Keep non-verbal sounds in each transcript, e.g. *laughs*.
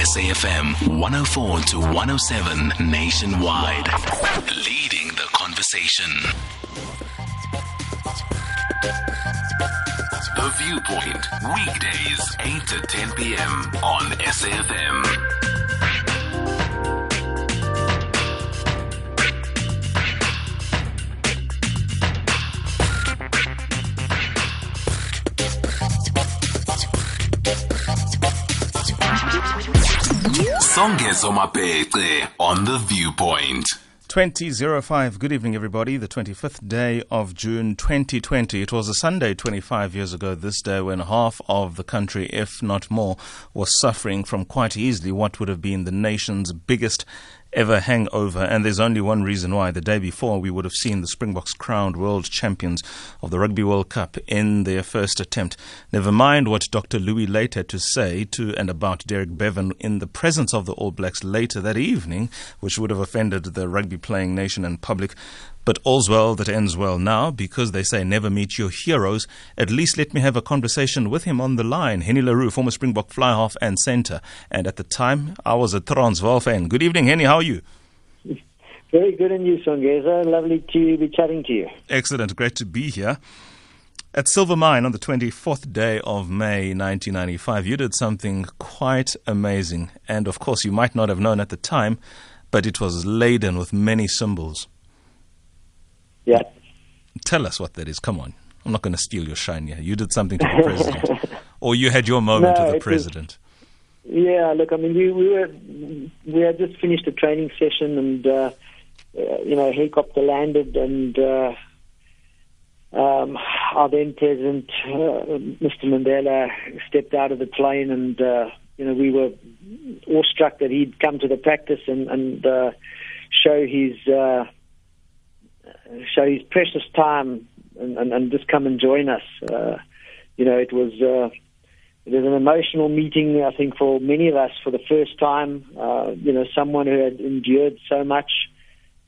SAFM 104 to 107 nationwide. Leading the conversation. The Viewpoint, weekdays 8 to 10 p.m. on SAFM. Songezo Mapete on The Viewpoint. 2005. Good evening, everybody. The 25th day of June 2020. It was a Sunday 25 years ago this day when half of the country, if not more, was suffering from quite easily what would have been the nation's biggest ever hangover. And there's only one reason why. The day before, we would have seen the Springboks crowned world champions of the Rugby World Cup in their first attempt. Never mind what Dr. Louis Luyt had to say to and about Derek Bevan in the presence of the All Blacks later that evening, which would have offended the rugby playing nation and public. But all's well that ends well now because they say never meet your heroes. At least let me have a conversation with him on the line. Henny le Roux, former Springbok fly half and centre. And at the time, I was a Transvaal fan. Good evening, Henny. How are you? *laughs* Very good and you, Songeza. Lovely to be chatting to you. Excellent. Great to be here. At Silver Mine on the 24th day of May 1995, you did something quite amazing. And of course, you might not have known at the time, but it was laden with many symbols. Yeah. Tell us what that is. Come on. I'm not going to steal your shine here. You did something to the president, or you had your moment No, with the was- president. Yeah, look, I mean, we, we were we had just finished a training session, and uh, uh, you know, a helicopter landed, and uh, um, our then president, uh, Mr. Mandela, stepped out of the plane, and uh, you know, we were awestruck that he'd come to the practice and, and uh, show his uh, show his precious time and, and, and just come and join us. Uh, you know, it was. Uh, it was an emotional meeting, I think, for many of us for the first time. Uh, you know, someone who had endured so much,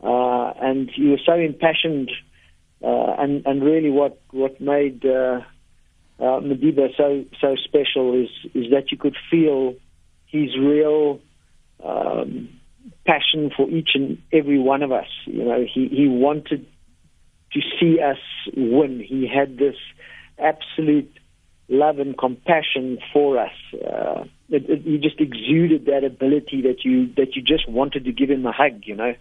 uh, and he was so impassioned, uh, and and really what what made uh, uh, Madiba so so special is is that you could feel his real um, passion for each and every one of us. You know, he he wanted to see us win. He had this absolute love and compassion for us. Uh, it, it, he just exuded that ability that you that you just wanted to give him a hug, you know.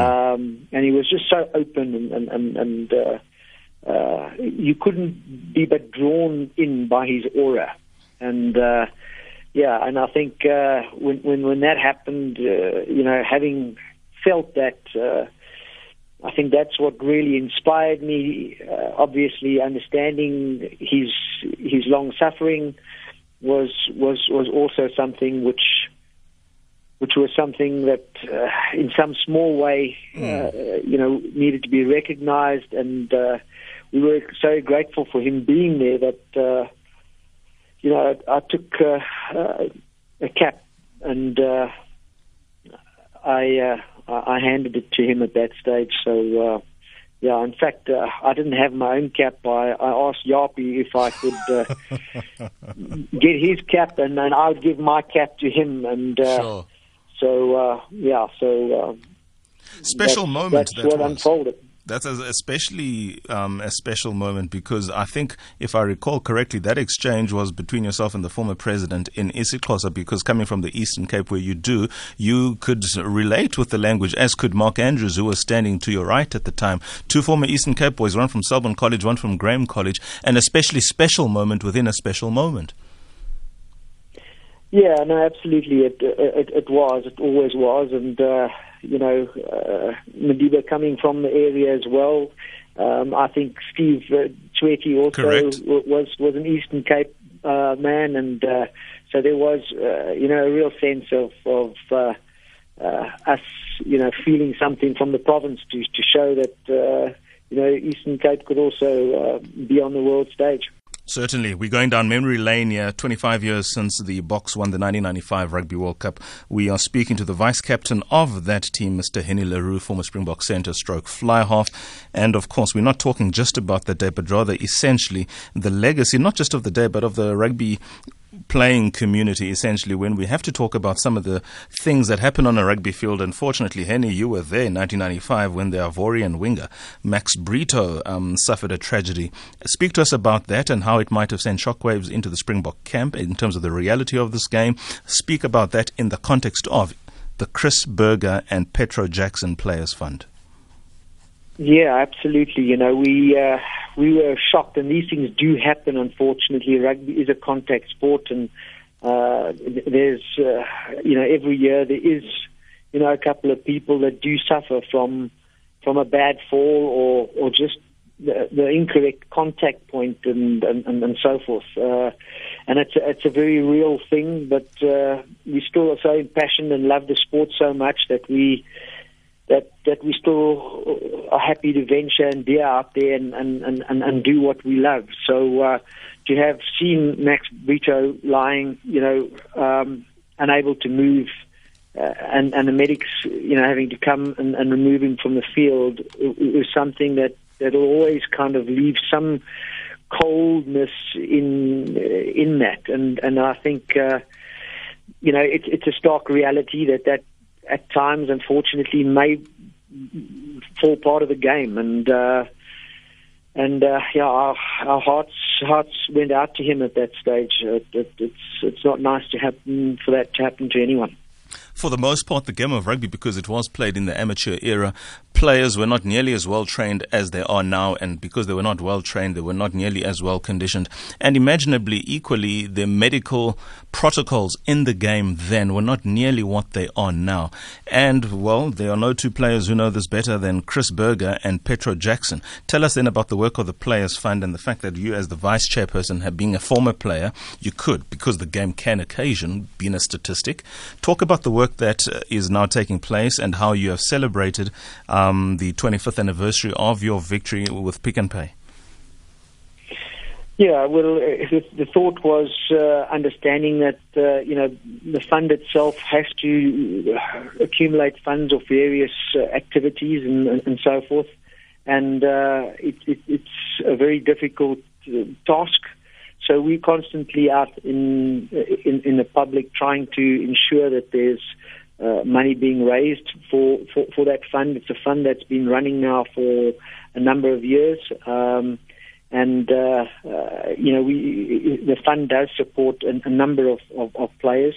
Um, and he was just so open and and and, and uh, uh, you couldn't be but drawn in by his aura. And uh, yeah, and I think uh, when when when that happened, uh, you know, having felt that. Uh, I think that's what really inspired me. Uh, obviously, understanding his his long suffering was was was also something which which was something that, uh, in some small way, uh, you know, needed to be recognized, and uh, we were so grateful for him being there that uh, you know I, I took uh, uh, a cap and uh, I. I handed it to him at that stage. So, uh, yeah, in fact, uh, I didn't have my own cap. I, I asked Japie if I could uh, *laughs* get his cap, and then I would give my cap to him. And uh, Sure. so, uh, yeah, so uh, Special that's, moment That's that what was. unfolded. That's especially um, a special moment because I think, if I recall correctly, that exchange was between yourself and the former president in isiXhosa because coming from the Eastern Cape where you do, you could relate with the language, as could Mark Andrews, who was standing to your right at the time. Two former Eastern Cape boys, one from Selborne College, one from Graeme College, an especially special moment within a special moment. Yeah, no, absolutely. It it, it was. It always was, and uh, you know, uh, Madiba coming from the area as well. Um, I think Steve uh, also w- was was an Eastern Cape uh, man, and uh, so there was uh, you know a real sense of of uh, uh, us you know feeling something from the province to to show that uh, you know Eastern Cape could also uh, be on the world stage. Certainly. We're going down memory lane here, 25 years since the Boks won the 1995 Rugby World Cup. We are speaking to the vice captain of that team, Mr. Henny le Roux, former Springbok centre stroke fly half. And of course, we're not talking just about the day, but rather essentially the legacy, not just of the day, but of the rugby playing community, essentially, when we have to talk about some of the things that happen on a rugby field. Unfortunately, Henny, you were there in 1995 when the Ivorian winger, Max Brito, um, suffered a tragedy. Speak to us about that and how it might have sent shockwaves into the Springbok camp in terms of the reality of this game. Speak about that in the context of the Chris Burger and Petro Jackson Players Fund. Yeah, absolutely. You know, we uh, we were shocked, and these things do happen. Unfortunately, rugby is a contact sport, and uh, there's uh, you know every year there is you know a couple of people that do suffer from from a bad fall or or just the, the incorrect contact point and and, and, so forth. Uh, and it's a, it's a very real thing, but uh, we still are so impassioned and love the sport so much that we that that we still are happy to venture and be out there and and, and, and do what we love. So uh, to have seen Max Brito lying, you know, um, unable to move, uh, and and the medics, you know, having to come and, and remove him from the field, was something that that will always kind of leave some coldness in in that, and and I think. Uh, you know, it, it's a stark reality that that at times, unfortunately, may fall part of the game. And uh, and uh, yeah, our, our hearts hearts went out to him at that stage. It, it, it's it's not nice to happen for that to happen to anyone for the most part, the game of rugby, because it was played in the amateur era, players were not nearly as well trained as they are now. And because they were not well trained, they were not nearly as well conditioned. And imaginably, equally, the medical protocols in the game then were not nearly what they are now. And, well, there are no two players who know this better than Chris Burger and Petro Jackson. Tell us then about the work of the Players Fund and the fact that you, as the vice chairperson, have been a former player, you could, because the game can occasion, being a statistic. Talk about the work that uh, now taking place and how you have celebrated um, the 25th anniversary of your victory with Pick n Pay. Yeah, well, uh, the, thought was uh, understanding that uh, you know the fund itself has to accumulate funds of various uh, activities and, and, so forth, and uh, it, it, it's a very difficult uh, task so we're constantly out in, in, in the public trying to ensure that there's uh, money being raised for, for, for that fund. It's a fund that's been running now for a number of years. Um, and, uh, uh, you know, we, the fund does support a, a number of, of, of players.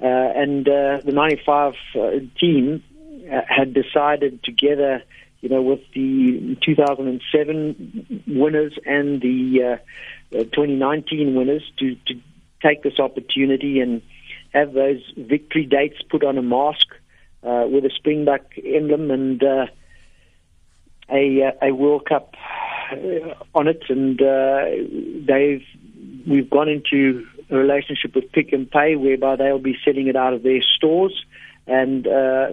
Uh, and uh, the 95 uh, team had decided together, you know, with the 2007 winners and the 2019 winners to, to take this opportunity and have those victory dates put on a mask uh, with a Springbok emblem and uh, a, uh, a World Cup uh, on it. And uh, they've we've gone into a relationship with Pick n Pay whereby they'll be selling it out of their stores and uh,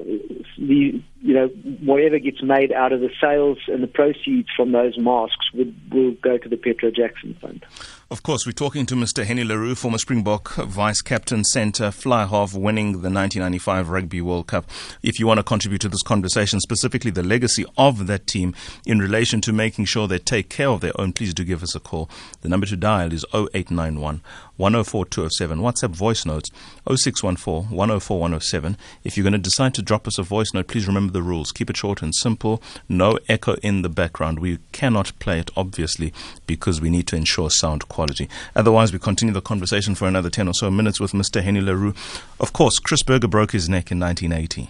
the you know whatever gets made out of the sales and the proceeds from those masks would will go to the Petro Jackson Fund. Of course, we're talking to Mr. Henny le Roux, former Springbok vice captain, centre, fly half, winning the 1995 Rugby World Cup. If you want to contribute to this conversation, specifically the legacy of that team in relation to making sure they take care of their own, please do give us a call. The number to dial is 0891 104 207. WhatsApp voice notes 0614 104 107. If you're going to decide to drop us a voice note, please remember the rules. Keep it short and simple. No echo in the background. We cannot play it, obviously, because we need to ensure sound quality. Otherwise, we continue the conversation for another 10 or so minutes with Mr. Henny le Roux. Of course, Chris Burger broke his neck in 1980.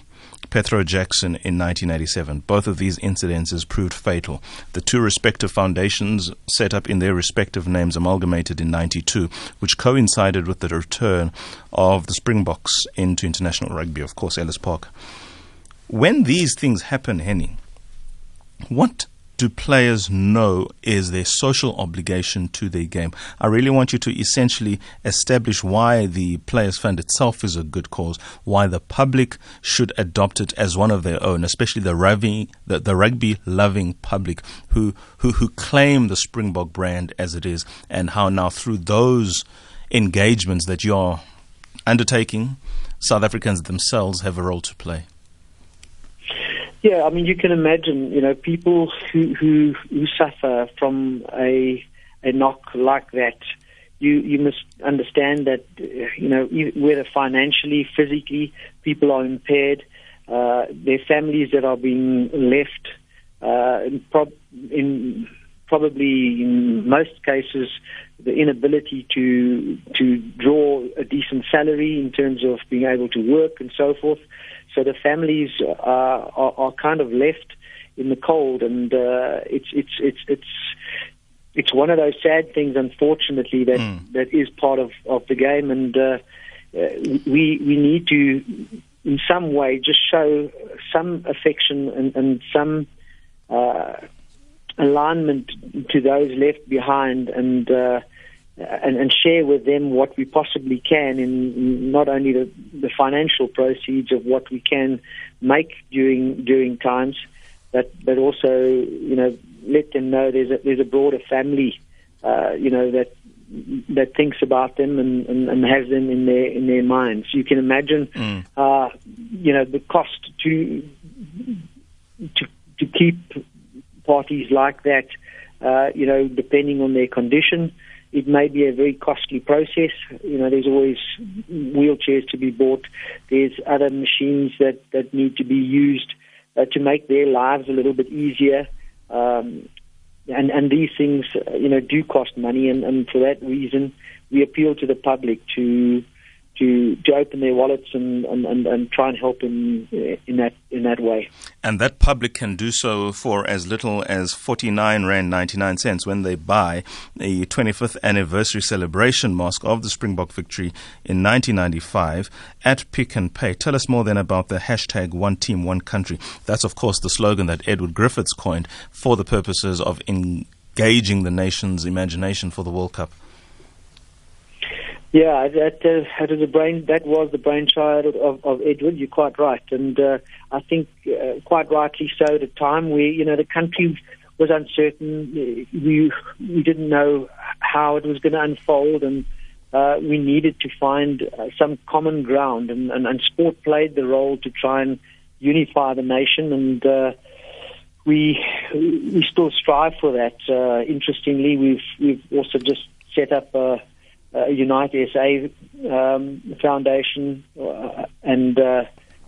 Petro Jackson in 1987. Both of these incidences proved fatal. The two respective foundations set up in their respective names amalgamated in 92, which coincided with the return of the Springboks into international rugby, of course, Ellis Park. When these things happen, Henny, what do players know is their social obligation to their game? I really want you to essentially establish why the Players Fund itself is a good cause, why the public should adopt it as one of their own, especially the rugby, the, the rugby loving public who, who, who claim the Springbok brand as it is, and how now through those engagements that you're undertaking, South Africans themselves have a role to play. Yeah, I mean, you can imagine, you know, people who who, who suffer from a a knock like that, you you must understand that you know whether financially, physically, people are impaired. Uh, their families that are being left uh, in, prob- in probably in most cases the inability to to draw a decent salary in terms of being able to work and so forth. So the families are, are, are kind of left in the cold, and uh, it's it's it's it's it's one of those sad things, unfortunately, that mm. that is part of, of the game, and uh, uh, we we need to, in some way, just show some affection and, and some uh, alignment to those left behind, and, uh, and and share with them what we possibly can in not only the, the financial proceeds of what we can make during during times, but but also you know let them know there's a, there's a broader family, uh, you know, that that thinks about them and, and, and, has them in their in their minds. You can imagine, mm. uh, you know, the cost to to to keep parties like that. Uh, you know, depending on their condition, it may be a very costly process. You know, there's always wheelchairs to be bought. There's other machines that that need to be used uh, to make their lives a little bit easier. Um, and, and these things, uh, you know, do cost money, and, and for that reason, we appeal to the public to to to open their wallets and, and, and, and, try and help in in that in that way. And that public can do so for as little as forty nine rand ninety nine cents when they buy a twenty fifth anniversary celebration mosque of the Springbok victory in nineteen ninety five at Pick n Pay. Tell us more then about the hashtag One Team One Country. That's of course the slogan that Edward Griffiths coined for the purposes of engaging the nation's imagination for the World Cup. Yeah, that, uh, that, is a brain, that was the brainchild of, of Edward. You're quite right, and uh, I think uh, quite rightly so. At a time where you know the country was uncertain, we we didn't know how it was going to unfold, and uh, we needed to find uh, some common ground, and, and, and, sport played the role to try and unify the nation, and uh, we we still strive for that. interestingly, we've we've also just set up a uh, Unite SA um, Foundation uh, and uh,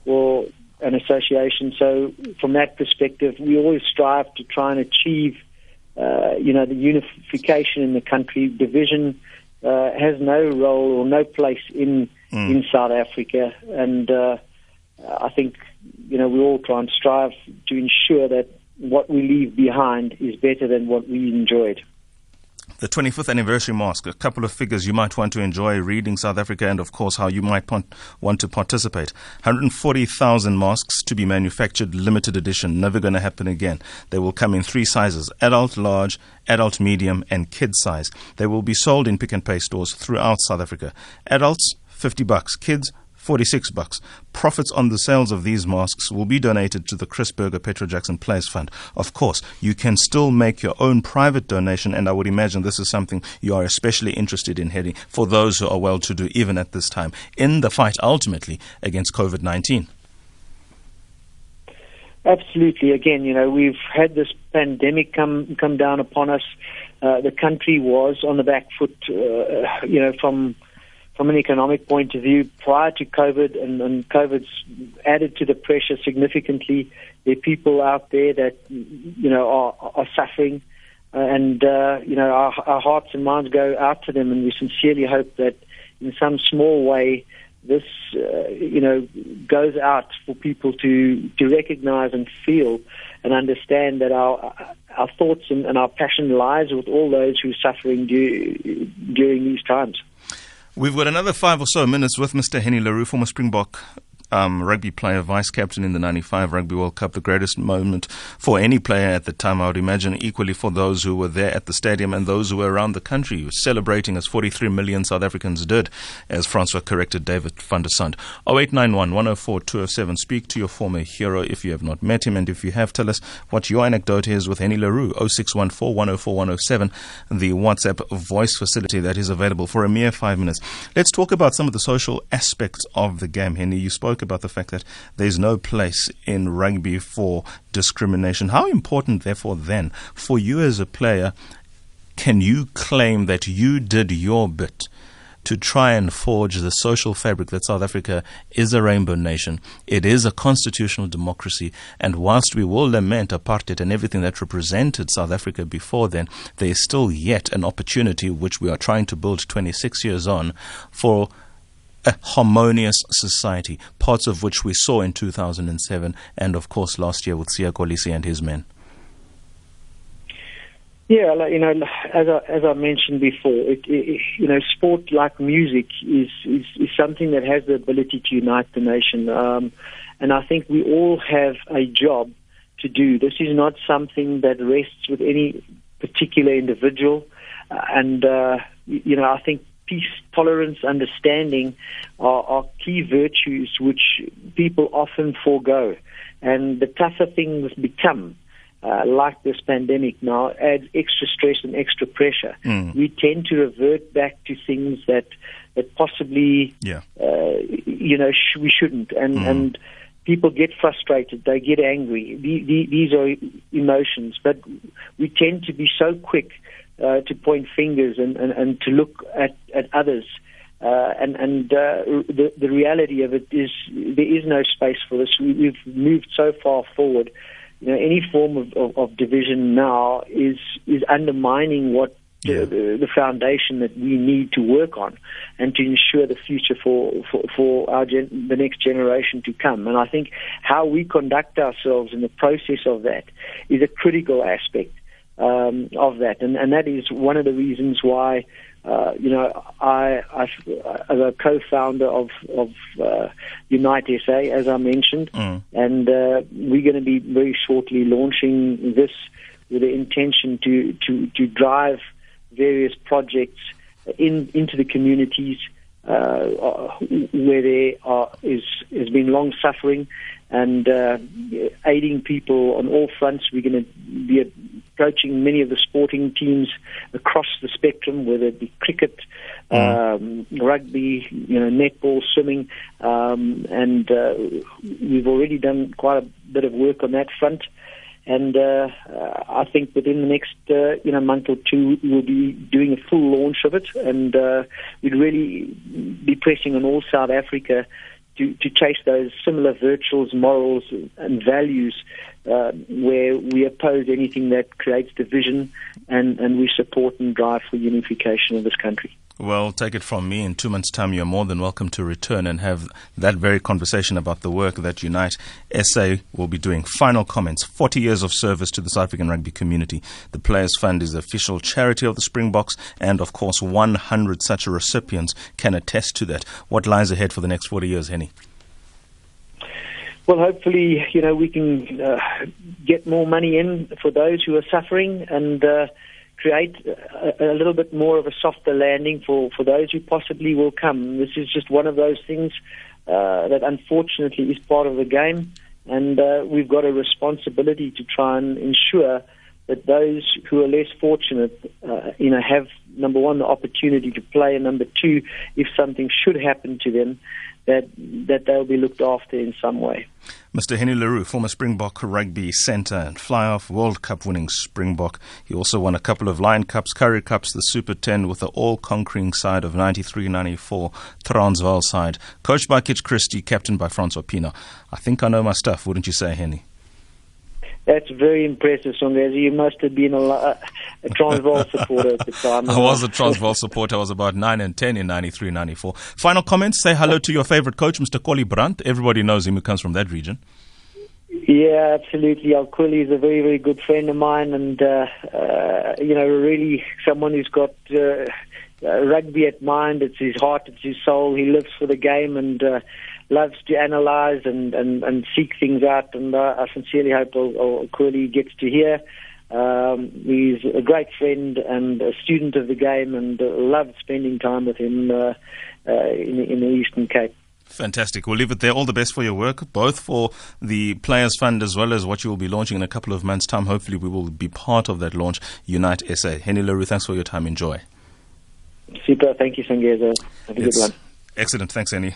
or an association. So from that perspective, we always strive to try and achieve, uh, you know, the unification in the country. Division uh, has no role or no place in mm. in South Africa, and uh, I think you know we all try and strive to ensure that what we leave behind is better than what we enjoyed the 25th anniversary mask, a couple of figures you might want to enjoy reading South Africa and, of course, how you might want to participate. 140,000 masks to be manufactured, limited edition, never going to happen again. They will come in three sizes adult, large, adult, medium, and kid size. They will be sold in Pick n Pay stores throughout South Africa. Adults, 50 bucks. Kids, 46 bucks. Profits on the sales of these masks will be donated to the Chris Burger Petro Jackson Players Fund. Of course, you can still make your own private donation, and I would imagine this is something you are especially interested in heading for those who are well to do, even at this time, in the fight ultimately against COVID 19. Absolutely. Again, you know, we've had this pandemic come come down upon us. Uh, the country was on the back foot, uh, you know, from from an economic point of view prior to COVID, and, and COVID's added to the pressure significantly. There are people out there that you know are, are suffering, uh, and uh, you know our, our hearts and minds go out to them, and we sincerely hope that in some small way this uh, you know goes out for people to to recognize and feel and understand that our our thoughts and, and our passion lies with all those who are suffering du- during these times. We've got another five or so minutes with Mr. Henny le Roux, former Springbok um, rugby player, vice captain in the 95 Rugby World Cup, the greatest moment for any player at the time, I would imagine, equally for those who were there at the stadium and those who were around the country, celebrating as 43 million South Africans did, as Francois corrected David van der Sand. 0891 104 207. Speak to your former hero if you have not met him, and if you have, tell us what your anecdote is with Henny LaRue. Roux. 0614 104 107, the WhatsApp voice facility that is available for a mere five minutes. Let's talk about some of the social aspects of the game, Henny. You spoke spoke about the fact that there's no place in rugby for discrimination. How important, therefore, then, for you as a player, can you claim that you did your bit to try and forge the social fabric that South Africa is a rainbow nation. It is a constitutional democracy. And whilst we will lament apartheid and everything that represented South Africa before then, there is still yet an opportunity which we are trying to build 26 years on for a harmonious society, parts of which we saw in 2007 and, of course, last year with Siya Kolisi and his men. Yeah, you know, as I, as I mentioned before, it, it, you know, sport like music is, is, is something that has the ability to unite the nation. Um, and I think we all have a job to do. This is not something that rests with any particular individual. Uh, and, uh, you know, I think peace, tolerance, understanding are, are key virtues which people often forego. And the tougher things become, uh, like this pandemic now adds extra stress and extra pressure. Mm. We tend to revert back to things that that possibly, yeah. uh, you know, sh- we shouldn't. And mm. and people get frustrated, they get angry. The, the, these are emotions, but we tend to be so quick uh, to point fingers and, and, and to look at, at others. Uh, and and uh, the the reality of it is there is no space for this. We, we've moved so far forward you know, any form of, of, of division now is is undermining what yeah. the, the, foundation that we need to work on and to ensure the future for for, for our gen, the next generation to come. And I think how we conduct ourselves in the process of that is a critical aspect um, of that, and and that is one of the reasons why uh, you know, I, I, as a co-founder of, of uh, Unite SA, as I mentioned, mm. and uh, we're going to be very shortly launching this with the intention to, to, to drive various projects in, into the communities uh, where there are, is, has been long suffering and uh, aiding people on all fronts. We're going to be approaching many of the sporting teams across the spectrum, whether it be cricket, mm. um, rugby, you know, netball, swimming, um, and uh, we've already done quite a bit of work on that front. And uh, I think within the next uh, you know month or two, we'll be doing a full launch of it, and uh, we'd really be pressing on all South Africa to, to chase those similar virtues, morals, and values uh, where we oppose anything that creates division and, and we support and drive for unification of this country. Well, take it from me. In two months' time, you're more than welcome to return and have that very conversation about the work that Unite SA will be doing. Final comments 40 years of service to the South African rugby community. The Players Fund is the official charity of the Springboks, and of course, 100 such recipients can attest to that. What lies ahead for the next 40 years, Henny? Well, hopefully, you know, we can uh, get more money in for those who are suffering and. Uh, create a, a, little bit more of a softer landing for, for those who possibly will come. This is just one of those things uh, that unfortunately is part of the game, and uh, we've got a responsibility to try and ensure that those who are less fortunate, uh, you know, have number one the opportunity to play, and number two, if something should happen to them, that that they'll be looked after in some way. Mr. Henny le Roux, former Springbok rugby centre and fly-half World Cup winning Springbok. He also won a couple of Lion Cups, Currie Cups, the Super 10 with the all-conquering side of 93-94 Transvaal side. Coached by Kitch Christie, captained by Francois Pienaar. I think I know my stuff, wouldn't you say, Henny? That's very impressive, Songazi. You must have been a, a Transvaal supporter at the time. *laughs* I was a Transvaal supporter. I was about 9 and 10 in 93, 94. Final comments. Say hello to your favorite coach, Mr. Collie Brandt. Everybody knows him who comes from that region. Yeah, absolutely. Al Quilly is a very, very good friend of mine, and uh, uh, you know, really someone who's got uh, uh, rugby at mind. It's his heart, it's his soul. He lives for the game, and uh, loves to analyze and, and, and seek things out. And uh, I sincerely hope Curly gets to hear. Um, he's a great friend and a student of the game, and uh, loved spending time with him uh, uh, in, in the Eastern Cape. Fantastic. We'll leave it there. All the best for your work, both for the Players Fund as well as what you will be launching in a couple of months' time. Hopefully, we will be part of that launch. Unite SA. Henny le Roux, thanks for your time. Enjoy. Super. Thank you, Sangeza. Have a it's good one. Excellent. Thanks, Henny.